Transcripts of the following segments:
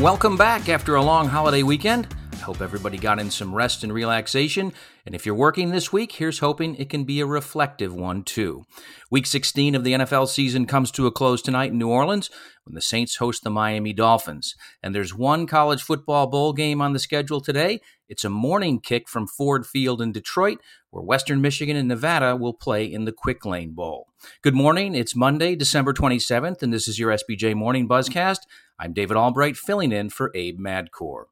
Welcome back after a long holiday weekend. I hope everybody got in some rest and relaxation. And if you're working this week, here's hoping it can be a reflective one too. Week 16 of the NFL season comes to a close tonight in New Orleans when the Saints host the Miami Dolphins. And there's one college football bowl game on the schedule today. It's a morning kick from Ford Field in Detroit, where Western Michigan and Nevada will play in the Quick Lane Bowl. Good morning. It's Monday, December 27th, and this is your SBJ Morning Buzzcast. I'm David Albright, filling in for Abe Madkour.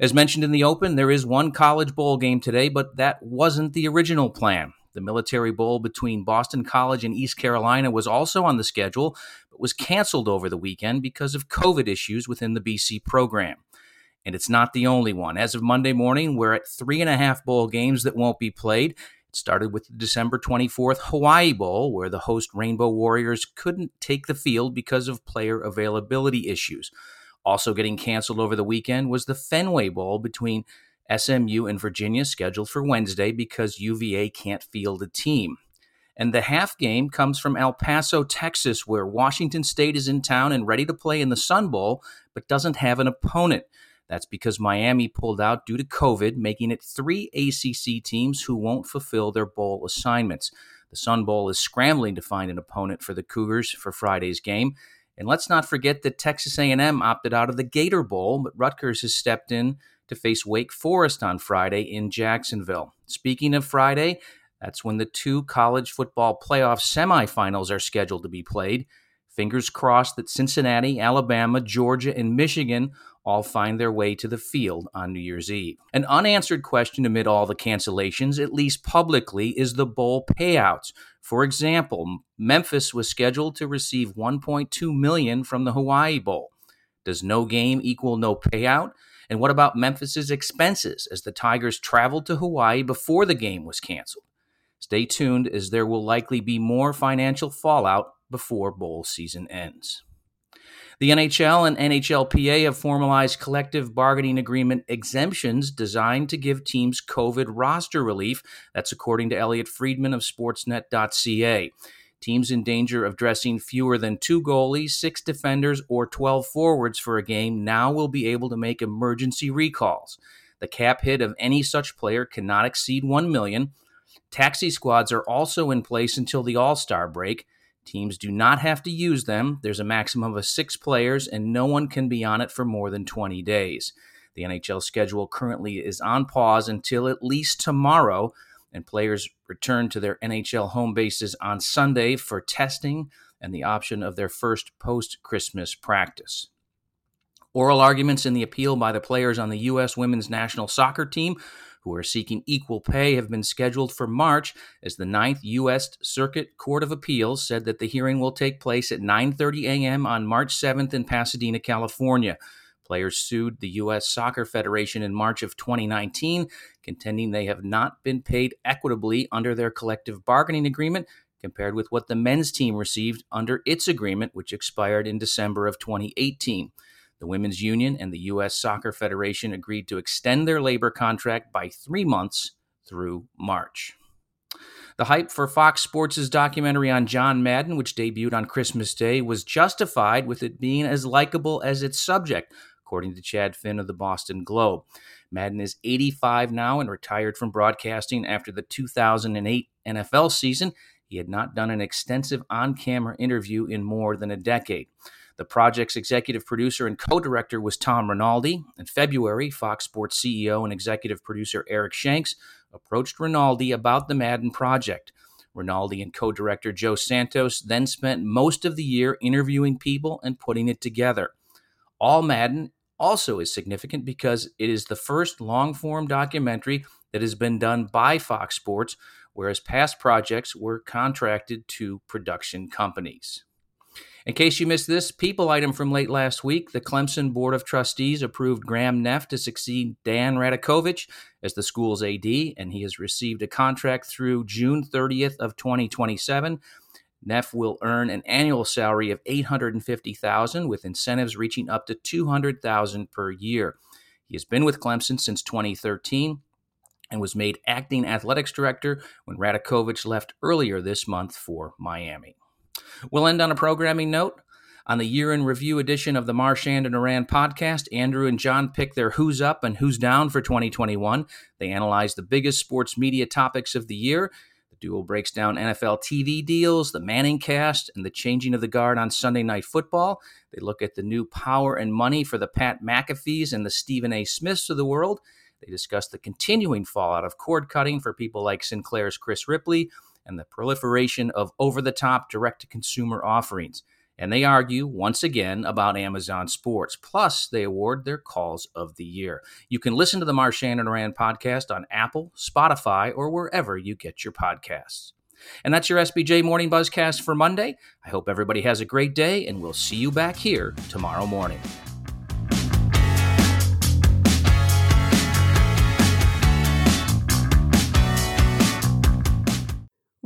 As mentioned in the open, there is one college bowl game today, but that wasn't the original plan. The Military Bowl between Boston College and East Carolina was also on the schedule, but was canceled over the weekend because of COVID issues within the BC program. And it's not the only one. As of Monday morning, we're at three and a half bowl games that won't be played. Started with the December 24th Hawaii Bowl, where the host Rainbow Warriors couldn't take the field because of player availability issues. Also getting canceled over the weekend was the Fenway Bowl between SMU and Virginia, scheduled for Wednesday because UVA can't field a team. And the half game comes from El Paso, Texas, where Washington State is in town and ready to play in the Sun Bowl, but doesn't have an opponent. That's because Miami pulled out due to COVID, making it three ACC teams who won't fulfill their bowl assignments. The Sun Bowl is scrambling to find an opponent for the Cougars for Friday's game. And let's not forget that Texas A&M opted out of the Gator Bowl, but Rutgers has stepped in to face Wake Forest on Friday in Jacksonville. Speaking of Friday, that's when the two college football playoff semifinals are scheduled to be played. Fingers crossed that Cincinnati, Alabama, Georgia, and Michigan all find their way to the field on New Year's Eve. An unanswered question amid all the cancellations, at least publicly, is the bowl payouts. For example, Memphis was scheduled to receive 1.2 million from the Hawaii Bowl. Does no game equal no payout? And what about Memphis's expenses as the Tigers traveled to Hawaii before the game was canceled? Stay tuned as there will likely be more financial fallout before bowl season ends. The NHL and NHLPA have formalized collective bargaining agreement exemptions designed to give teams COVID roster relief. That's according to Elliotte Friedman of Sportsnet.ca. Teams in danger of dressing fewer than two goalies, six defenders, or 12 forwards for a game now will be able to make emergency recalls. The cap hit of any such player cannot exceed 1 million. Taxi squads are also in place until the All-Star break. Teams do not have to use them. There's a maximum of six players, and no one can be on it for more than 20 days. The NHL schedule currently is on pause until at least tomorrow, and players return to their NHL home bases on Sunday for testing and the option of their first post Christmas practice. Oral arguments in the appeal by the players on the U.S. women's national soccer team who are seeking equal pay have been scheduled for March as the Ninth U.S. Circuit Court of Appeals said that the hearing will take place at 9:30 a.m. on March 7th in Pasadena, California. Players sued the U.S. Soccer Federation in March of 2019, contending they have not been paid equitably under their collective bargaining agreement compared with what the men's team received under its agreement, which expired in December of 2018. The Women's Union and the U.S. Soccer Federation agreed to extend their labor contract by three months through March. The hype for Fox Sports' documentary on John Madden, which debuted on Christmas Day, was justified with it being as likable as its subject, according to Chad Finn of the Boston Globe. Madden is 85 now and retired from broadcasting after the 2008 NFL season. He had not done an extensive on camera interview in more than a decade. The project's executive producer and co director was Tom Rinaldi. In February, Fox Sports CEO and executive producer Eric Shanks approached Rinaldi about the Madden project. Rinaldi and co director Joe Santos then spent most of the year interviewing people and putting it together. All Madden also is significant because it is the first long form documentary that has been done by Fox Sports whereas past projects were contracted to production companies. In case you missed this people item from late last week, the Clemson Board of Trustees approved Graham Neff to succeed Dan Radakovich as the school's AD, and he has received a contract through June 30th of 2027. Neff will earn an annual salary of 850,000 with incentives reaching up to 200,000 per year. He has been with Clemson since 2013 and was made acting athletics director when Radakovich left earlier this month for Miami. We'll end on a programming note. On the year in review edition of the Marchand and Ourand podcast, Andrew and John pick their who's up and who's down for 2021. They analyze the biggest sports media topics of the year. The duo breaks down NFL TV deals, the Manning cast, and the changing of the guard on Sunday Night Football. They look at the new power and money for the Pat McAfees and the Stephen A. Smiths of the world. They discuss the continuing fallout of cord cutting for people like Sinclair's Chris Ripley and the proliferation of over the top direct to consumer offerings. And they argue once again about Amazon Sports. Plus, they award their calls of the year. You can listen to the Marchand and Ourand podcast on Apple, Spotify, or wherever you get your podcasts. And that's your SBJ Morning Buzzcast for Monday. I hope everybody has a great day, and we'll see you back here tomorrow morning.